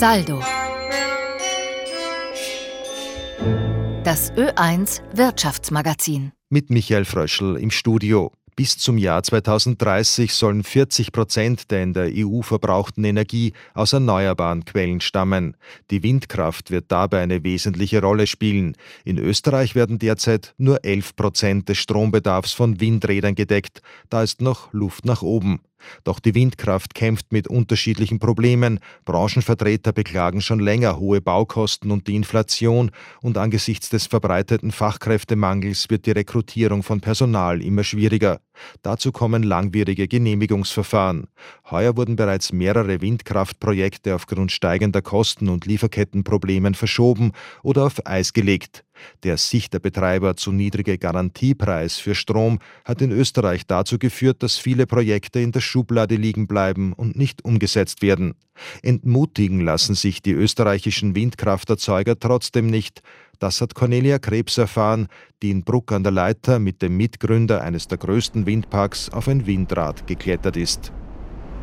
Saldo. Das Ö1 Wirtschaftsmagazin. Mit Michael Fröschel im Studio. Bis zum Jahr 2030 sollen 40 Prozent der in der EU verbrauchten Energie aus erneuerbaren Quellen stammen. Die Windkraft wird dabei eine wesentliche Rolle spielen. In Österreich werden derzeit nur 11 Prozent des Strombedarfs von Windrädern gedeckt. Da ist noch Luft nach oben. Doch die Windkraft kämpft mit unterschiedlichen Problemen. Branchenvertreter beklagen schon länger hohe Baukosten und die Inflation. Und angesichts des verbreiteten Fachkräftemangels wird die Rekrutierung von Personal immer schwieriger. Dazu kommen langwierige Genehmigungsverfahren. Heuer wurden bereits mehrere Windkraftprojekte aufgrund steigender Kosten und Lieferkettenproblemen verschoben oder auf Eis gelegt. Der Sichterbetreiber zu niedrige Garantiepreis für Strom hat in Österreich dazu geführt, dass viele Projekte in der Schublade liegen bleiben und nicht umgesetzt werden. Entmutigen lassen sich die österreichischen Windkrafterzeuger trotzdem nicht. Das hat Cornelia Krebs erfahren, die in Bruck an der Leiter mit dem Mitgründer eines der größten Windparks auf ein Windrad geklettert ist.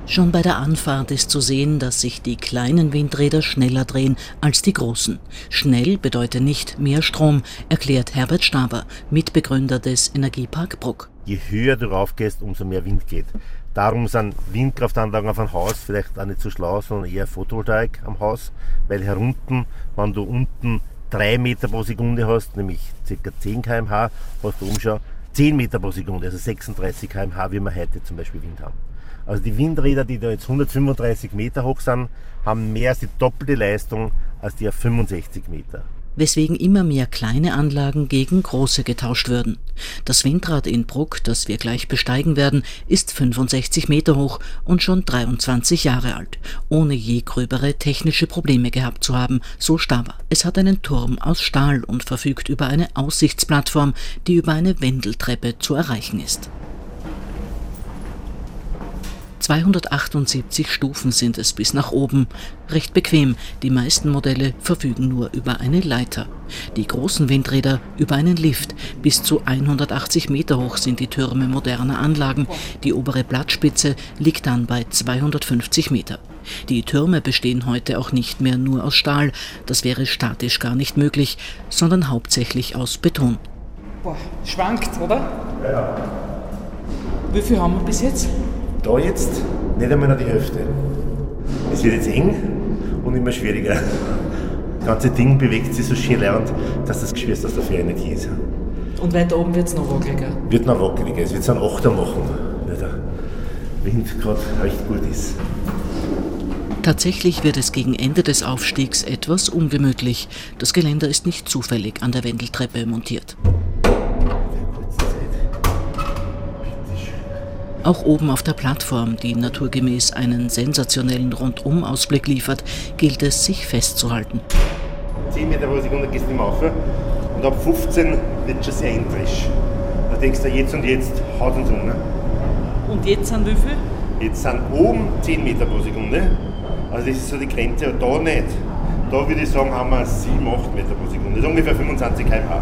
Schon bei der Anfahrt ist zu sehen, dass sich die kleinen Windräder schneller drehen als die großen. Schnell bedeutet nicht mehr Strom, erklärt Herbert Staber, Mitbegründer des Energiepark Bruck. Je höher du raufgehst, umso mehr Wind geht. Darum sind Windkraftanlagen auf einem Haus vielleicht auch nicht so schlau, sondern eher Photovoltaik am Haus, weil herunten, wenn du unten 3 Meter pro Sekunde hast, nämlich ca. 10 km/h, hast du umschau 10 Meter pro Sekunde, also 36 km/h, wie wir heute zum Beispiel Wind haben. Also die Windräder, die da jetzt 135 Meter hoch sind, haben mehr als die doppelte Leistung als die auf 65 Meter. Weswegen immer mehr kleine Anlagen gegen große getauscht würden. Das Windrad in Bruck, das wir gleich besteigen werden, ist 65 Meter hoch und schon 23 Jahre alt, ohne je gröbere technische Probleme gehabt zu haben, so Staber. Es hat einen Turm aus Stahl und verfügt über eine Aussichtsplattform, die über eine Wendeltreppe zu erreichen ist. 278 Stufen sind es bis nach oben. Recht bequem, die meisten Modelle verfügen nur über eine Leiter. Die großen Windräder über einen Lift. Bis zu 180 Meter hoch sind die Türme moderner Anlagen. Die obere Blattspitze liegt dann bei 250 Meter. Die Türme bestehen heute auch nicht mehr nur aus Stahl, das wäre statisch gar nicht möglich, sondern hauptsächlich aus Beton. Boah, schwankt, oder? Ja. Wie viel haben wir bis jetzt? Da jetzt nicht einmal noch die Hälfte. Es wird jetzt eng und immer schwieriger. Das ganze Ding bewegt sich so schön lernt, dass das Geschwürz aus der Fernenergie ist. Und weiter oben wird es noch wackeliger? Wird noch wackeliger. Es wird so einen Achter machen, weil der Wind gerade recht gut ist. Tatsächlich wird es gegen Ende des Aufstiegs etwas ungemütlich. Das Geländer ist nicht zufällig an der Wendeltreppe montiert. Auch oben auf der Plattform, die naturgemäß einen sensationellen Rundumausblick liefert, gilt es, sich festzuhalten. 10 Meter pro Sekunde gehst du nicht mehr auf und ab 15 wird es schon sehr intrisch. Da denkst du, jetzt und jetzt haut uns um. Ne? Und jetzt sind wie viel? Jetzt sind oben 10 Meter pro Sekunde. Also das ist so die Grenze, aber da nicht. Da würde ich sagen, haben wir 7, 8 Meter pro Sekunde. Das ist ungefähr 25 km/h.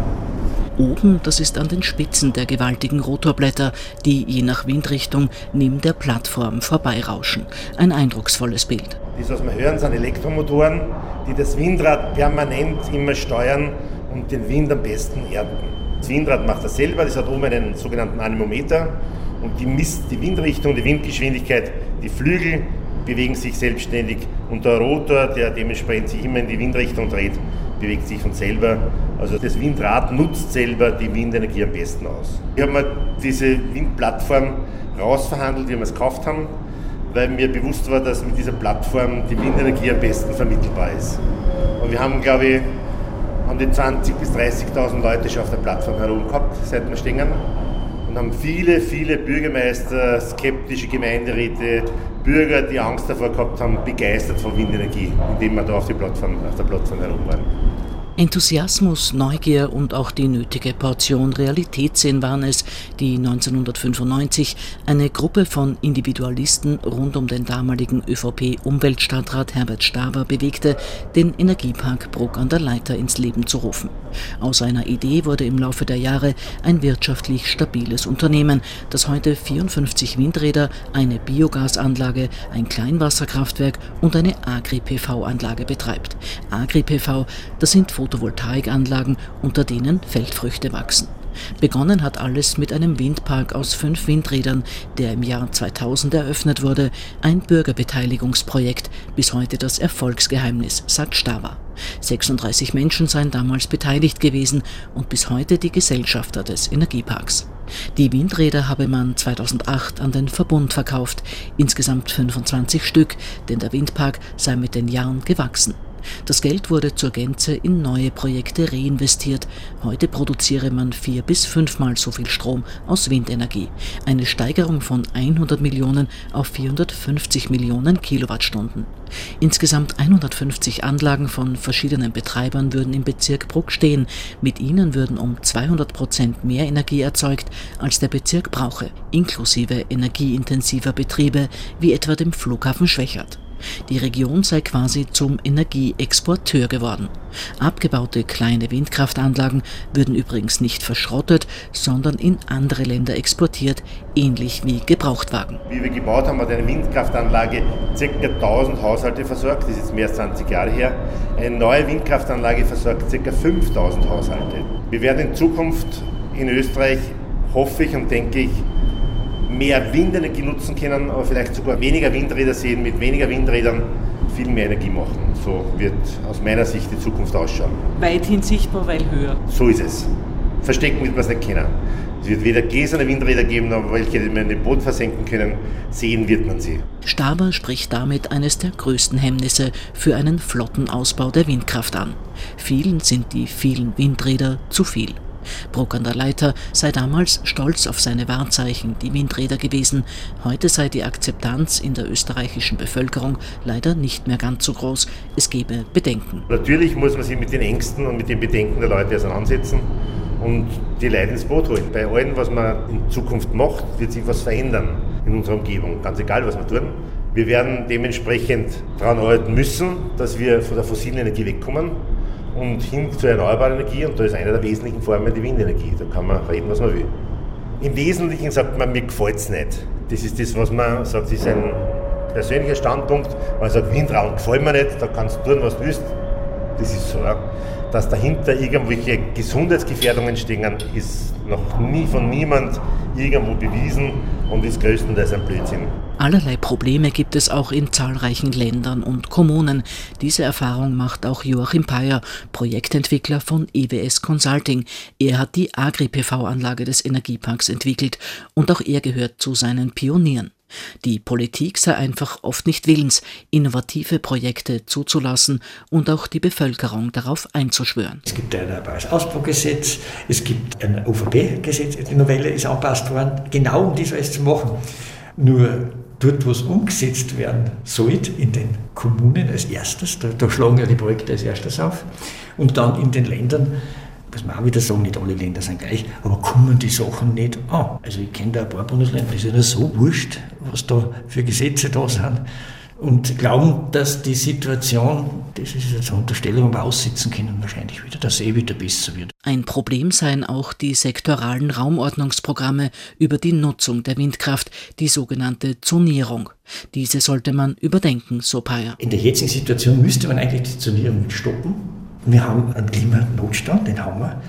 Oben, das ist an den Spitzen der gewaltigen Rotorblätter, die je nach Windrichtung neben der Plattform vorbeirauschen. Ein eindrucksvolles Bild. Das, was wir hören, sind Elektromotoren, die das Windrad permanent immer steuern und den Wind am besten ernten. Das Windrad macht das selber, das hat oben einen sogenannten Anemometer und die misst die Windrichtung, die Windgeschwindigkeit, die Flügel bewegen sich selbstständig und der Rotor, der dementsprechend sich immer in die Windrichtung dreht, bewegt sich von selber. Also das Windrad nutzt selber die Windenergie am besten aus. Wir haben diese Windplattform rausverhandelt, wie wir es gekauft haben, weil mir bewusst war, dass mit dieser Plattform die Windenergie am besten vermittelbar ist. Und wir haben, glaube ich, haben die 20.000 bis 30.000 Leute schon auf der Plattform herum gehabt, seit wir stehen. Und haben viele, viele Bürgermeister, skeptische Gemeinderäte, Bürger, die Angst davor gehabt haben, begeistert von Windenergie, indem wir da auf, Plattform, auf der Plattform herum waren. Enthusiasmus, Neugier und auch die nötige Portion Realitätssinn waren es, die 1995 eine Gruppe von Individualisten rund um den damaligen ÖVP-Umweltstadtrat Herbert Staber bewegte, den Energiepark Bruck an der Leiter ins Leben zu rufen. Aus einer Idee wurde im Laufe der Jahre ein wirtschaftlich stabiles Unternehmen, das heute 54 Windräder, eine Biogasanlage, ein Kleinwasserkraftwerk und eine Agri-PV-Anlage betreibt. Agri-PV, das sind Photovoltaikanlagen, unter denen Feldfrüchte wachsen. Begonnen hat alles mit einem Windpark aus fünf Windrädern, der im Jahr 2000 eröffnet wurde, ein Bürgerbeteiligungsprojekt, bis heute das Erfolgsgeheimnis, sagt Stava. 36 Menschen seien damals beteiligt gewesen und bis heute die Gesellschafter des Energieparks. Die Windräder habe man 2008 an den Verbund verkauft, insgesamt 25 Stück, denn der Windpark sei mit den Jahren gewachsen. Das Geld wurde zur Gänze in neue Projekte reinvestiert. Heute produziere man vier bis fünfmal so viel Strom aus Windenergie. Eine Steigerung von 100 Millionen auf 450 Millionen Kilowattstunden. Insgesamt 150 Anlagen von verschiedenen Betreibern würden im Bezirk Bruck stehen. Mit ihnen würden um 200 Prozent mehr Energie erzeugt, als der Bezirk brauche, inklusive energieintensiver Betriebe wie etwa dem Flughafen Schwächert. Die Region sei quasi zum Energieexporteur geworden. Abgebaute kleine Windkraftanlagen würden übrigens nicht verschrottet, sondern in andere Länder exportiert, ähnlich wie Gebrauchtwagen. Wie wir gebaut haben, hat eine Windkraftanlage ca. 1000 Haushalte versorgt, das ist jetzt mehr als 20 Jahre her. Eine neue Windkraftanlage versorgt ca. 5000 Haushalte. Wir werden in Zukunft in Österreich, hoffe ich und denke ich, mehr Windenergie nutzen können, aber vielleicht sogar weniger Windräder sehen, mit weniger Windrädern viel mehr Energie machen. So wird aus meiner Sicht die Zukunft ausschauen. Weithin sichtbar, weil höher. So ist es. Verstecken wird man es nicht kennen. Es wird weder gläserne Windräder geben, noch welche, die man in den Boden versenken können. Sehen wird man sie. Staber spricht damit eines der größten Hemmnisse für einen flotten Ausbau der Windkraft an. Vielen sind die vielen Windräder zu viel. Bruck an der Leiter sei damals stolz auf seine Wahrzeichen, die Windräder gewesen. Heute sei die Akzeptanz in der österreichischen Bevölkerung leider nicht mehr ganz so groß. Es gebe Bedenken. Natürlich muss man sich mit den Ängsten und mit den Bedenken der Leute auseinandersetzen und die Leute ins Boot holen. Bei allem, was man in Zukunft macht, wird sich was verändern in unserer Umgebung. Ganz egal, was wir tun. Wir werden dementsprechend daran arbeiten müssen, dass wir von der fossilen Energie wegkommen und hin zur erneuerbaren Energie. Und da ist eine der wesentlichen Formen die Windenergie. Da kann man reden, was man will. Im Wesentlichen sagt man, mir gefällt es nicht. Das ist das, was man sagt, das ist ein persönlicher Standpunkt. Man sagt, Windraum gefällt mir nicht, da kannst du tun, was du willst. Das ist so. Dass dahinter irgendwelche Gesundheitsgefährdungen stehen, ist noch nie von niemand irgendwo bewiesen und ist größtenteils ein Blödsinn. Allerlei Probleme gibt es auch in zahlreichen Ländern und Kommunen. Diese Erfahrung macht auch Joachim Peyer, Projektentwickler von EWS Consulting. Er hat die Agri-PV-Anlage des Energieparks entwickelt und auch er gehört zu seinen Pionieren. Die Politik sei einfach oft nicht willens, innovative Projekte zuzulassen und auch die Bevölkerung darauf einzuschwören. Es gibt ein Ausbaugesetz, es gibt ein UVP-Gesetz, die Novelle ist angepasst worden, genau um dies alles zu machen. Nur dort, wo es umgesetzt werden sollte, in den Kommunen als erstes, da, da schlagen ja die Projekte als erstes auf, und dann in den Ländern, muss man auch wieder sagen, nicht alle Länder sind gleich, aber kommen die Sachen nicht an. Also ich kenne da ein paar Bundesländer, das ist ja so wurscht, was da für Gesetze da sind und glauben, dass die Situation, das ist jetzt eine Unterstellung, aber aussitzen können wahrscheinlich wieder, dass es eh wieder besser wird. Ein Problem seien auch die sektoralen Raumordnungsprogramme über die Nutzung der Windkraft, die sogenannte Zonierung. Diese sollte man überdenken, so Payer. In der jetzigen Situation müsste man eigentlich die Zonierung stoppen. Wir haben einen Klimanotstand, den haben wir.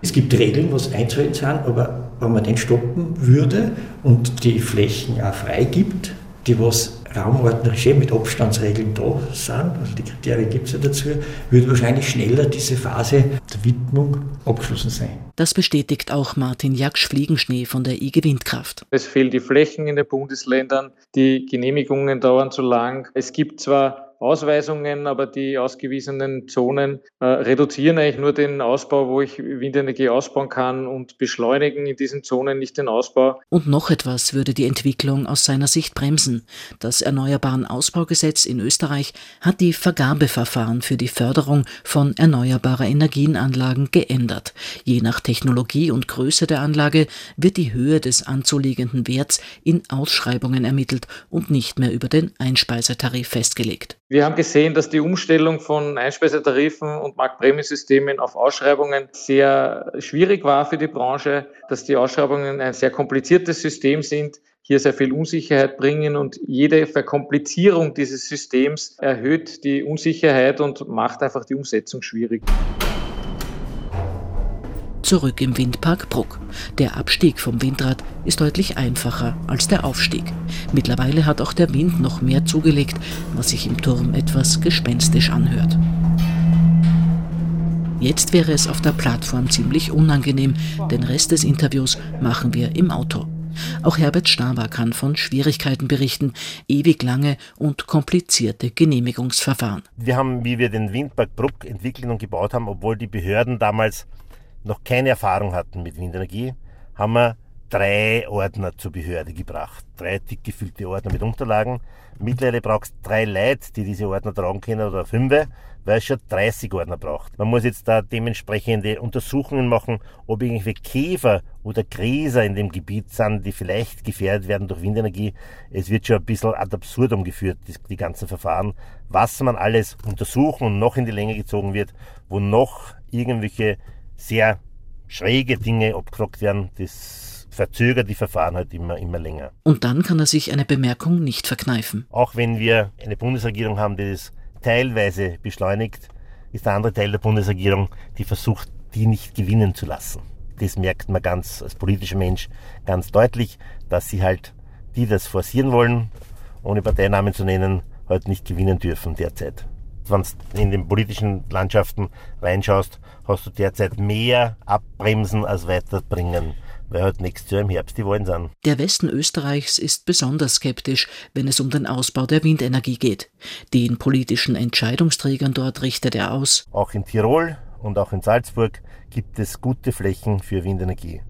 Es gibt Regeln, was einzuhalten sind, aber wenn man den stoppen würde und die Flächen auch freigibt, die was raumordnerisch mit Abstandsregeln da sind, also die Kriterien gibt es ja dazu, würde wahrscheinlich schneller diese Phase der Widmung abgeschlossen sein. Das bestätigt auch Martin Jaksch-Fliegenschnee von der IG Windkraft. Es fehlen die Flächen in den Bundesländern, die Genehmigungen dauern zu lang. Es gibt zwar Ausweisungen, aber die ausgewiesenen Zonen äh, reduzieren eigentlich nur den Ausbau, wo ich Windenergie ausbauen kann und beschleunigen in diesen Zonen nicht den Ausbau. Und noch etwas würde die Entwicklung aus seiner Sicht bremsen. Das Erneuerbaren Ausbaugesetz in Österreich hat die Vergabeverfahren für die Förderung von erneuerbarer Energienanlagen geändert. Je nach Technologie und Größe der Anlage wird die Höhe des anzuliegenden Werts in Ausschreibungen ermittelt und nicht mehr über den Einspeisetarif festgelegt. Wir haben gesehen, dass die Umstellung von Einspeisetarifen und Marktprämiesystemen auf Ausschreibungen sehr schwierig war für die Branche, dass die Ausschreibungen ein sehr kompliziertes System sind, hier sehr viel Unsicherheit bringen und jede Verkomplizierung dieses Systems erhöht die Unsicherheit und macht einfach die Umsetzung schwierig zurück im Windpark Bruck. Der Abstieg vom Windrad ist deutlich einfacher als der Aufstieg. Mittlerweile hat auch der Wind noch mehr zugelegt, was sich im Turm etwas gespenstisch anhört. Jetzt wäre es auf der Plattform ziemlich unangenehm. Den Rest des Interviews machen wir im Auto. Auch Herbert Staber kann von Schwierigkeiten berichten, ewig lange und komplizierte Genehmigungsverfahren. Wir haben, wie wir den Windpark Bruck entwickelt und gebaut haben, obwohl die Behörden damals noch keine Erfahrung hatten mit Windenergie, haben wir drei Ordner zur Behörde gebracht. Drei dick gefüllte Ordner mit Unterlagen. Mittlerweile brauchst du drei Leute, die diese Ordner tragen können oder fünf, weil es schon 30 Ordner braucht. Man muss jetzt da dementsprechende Untersuchungen machen, ob irgendwelche Käfer oder Gräser in dem Gebiet sind, die vielleicht gefährdet werden durch Windenergie. Es wird schon ein bisschen ad absurdum geführt, die, die ganzen Verfahren, was man alles untersuchen und noch in die Länge gezogen wird, wo noch irgendwelche sehr schräge Dinge abgefragt werden, das verzögert die Verfahren halt immer, immer länger. Und dann kann er sich eine Bemerkung nicht verkneifen. Auch wenn wir eine Bundesregierung haben, die das teilweise beschleunigt, ist der andere Teil der Bundesregierung, die versucht, die nicht gewinnen zu lassen. Das merkt man ganz als politischer Mensch ganz deutlich, dass sie halt, die das forcieren wollen, ohne Parteinamen zu nennen, halt nicht gewinnen dürfen derzeit wenn du in den politischen Landschaften reinschaust, hast du derzeit mehr abbremsen als weiterbringen weil halt nächstes Jahr im Herbst die Wahlen sind. Der Westen Österreichs ist besonders skeptisch, wenn es um den Ausbau der Windenergie geht. Den politischen Entscheidungsträgern dort richtet er aus. Auch in Tirol und auch in Salzburg gibt es gute Flächen für Windenergie.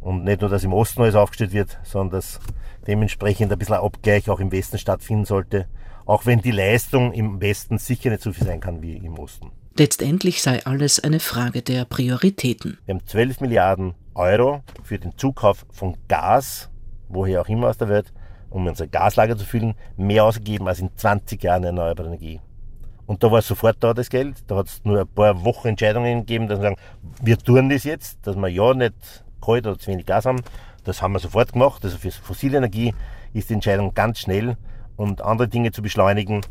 Und nicht nur, dass im Osten alles aufgestellt wird, sondern dass dementsprechend ein bisschen ein Abgleich auch im Westen stattfinden sollte auch wenn die Leistung im Westen sicher nicht so viel sein kann wie im Osten. Letztendlich sei alles eine Frage der Prioritäten. Wir haben 12 Milliarden Euro für den Zukauf von Gas, woher auch immer aus der Welt, um unsere Gaslager zu füllen, mehr ausgegeben als in 20 Jahren erneuerbare Energie. Und da war sofort da das Geld. Da hat es nur ein paar Wochen Entscheidungen gegeben, dass wir sagen, wir tun das jetzt, dass wir ja nicht kalt oder zu wenig Gas haben. Das haben wir sofort gemacht. Also für fossile Energie ist die Entscheidung ganz schnell und andere Dinge zu beschleunigen,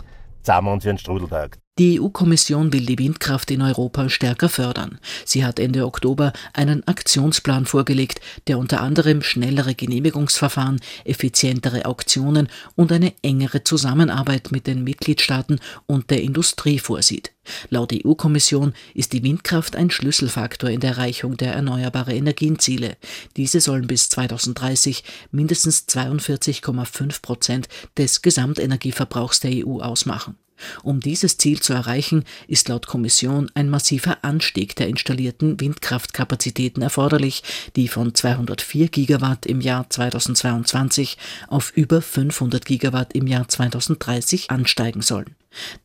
zahlen wir uns wie ein Strudeltag. Die EU-Kommission will die Windkraft in Europa stärker fördern. Sie hat Ende Oktober einen Aktionsplan vorgelegt, der unter anderem schnellere Genehmigungsverfahren, effizientere Auktionen und eine engere Zusammenarbeit mit den Mitgliedstaaten und der Industrie vorsieht. Laut EU-Kommission ist die Windkraft ein Schlüsselfaktor in der Erreichung der erneuerbaren Energienziele. Diese sollen bis 2030 mindestens 42,5 Prozent des Gesamtenergieverbrauchs der EU ausmachen. Um dieses Ziel zu erreichen, ist laut Kommission ein massiver Anstieg der installierten Windkraftkapazitäten erforderlich, die von 204 Gigawatt im Jahr 2022 auf über 500 Gigawatt im Jahr 2030 ansteigen sollen.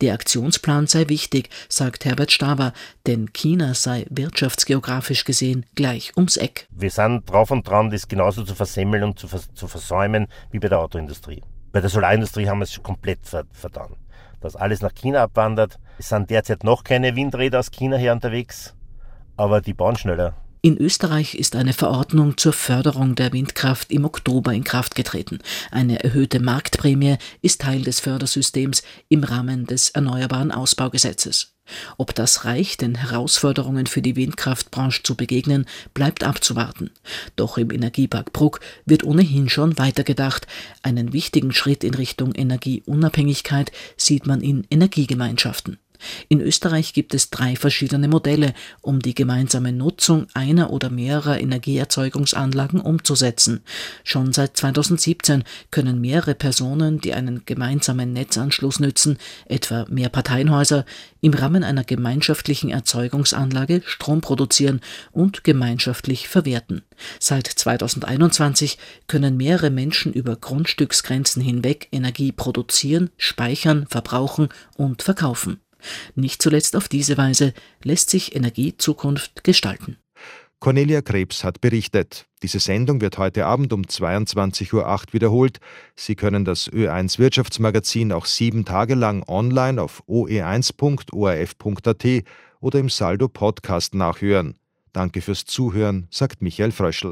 Der Aktionsplan sei wichtig, sagt Herbert Staver, denn China sei wirtschaftsgeografisch gesehen gleich ums Eck. Wir sind drauf und dran, das genauso zu versemmeln und zu, vers zu versäumen wie bei der Autoindustrie. Bei der Solarindustrie haben wir es schon komplett vertan dass alles nach China abwandert. Es sind derzeit noch keine Windräder aus China hier unterwegs, aber die bauen schneller. In Österreich ist eine Verordnung zur Förderung der Windkraft im Oktober in Kraft getreten. Eine erhöhte Marktprämie ist Teil des Fördersystems im Rahmen des Erneuerbaren Ausbaugesetzes. Ob das reicht, den Herausforderungen für die Windkraftbranche zu begegnen, bleibt abzuwarten. Doch im Energiepark Bruck wird ohnehin schon weitergedacht. Einen wichtigen Schritt in Richtung Energieunabhängigkeit sieht man in Energiegemeinschaften. In Österreich gibt es drei verschiedene Modelle, um die gemeinsame Nutzung einer oder mehrerer Energieerzeugungsanlagen umzusetzen. Schon seit 2017 können mehrere Personen, die einen gemeinsamen Netzanschluss nützen, etwa Mehrparteienhäuser, im Rahmen einer gemeinschaftlichen Erzeugungsanlage Strom produzieren und gemeinschaftlich verwerten. Seit 2021 können mehrere Menschen über Grundstücksgrenzen hinweg Energie produzieren, speichern, verbrauchen und verkaufen. Nicht zuletzt auf diese Weise lässt sich Energiezukunft gestalten. Cornelia Krebs hat berichtet. Diese Sendung wird heute Abend um 22.08 Uhr wiederholt. Sie können das Ö1 Wirtschaftsmagazin auch sieben Tage lang online auf oe1.orf.at oder im Saldo Podcast nachhören. Danke fürs Zuhören, sagt Michael Fröschel.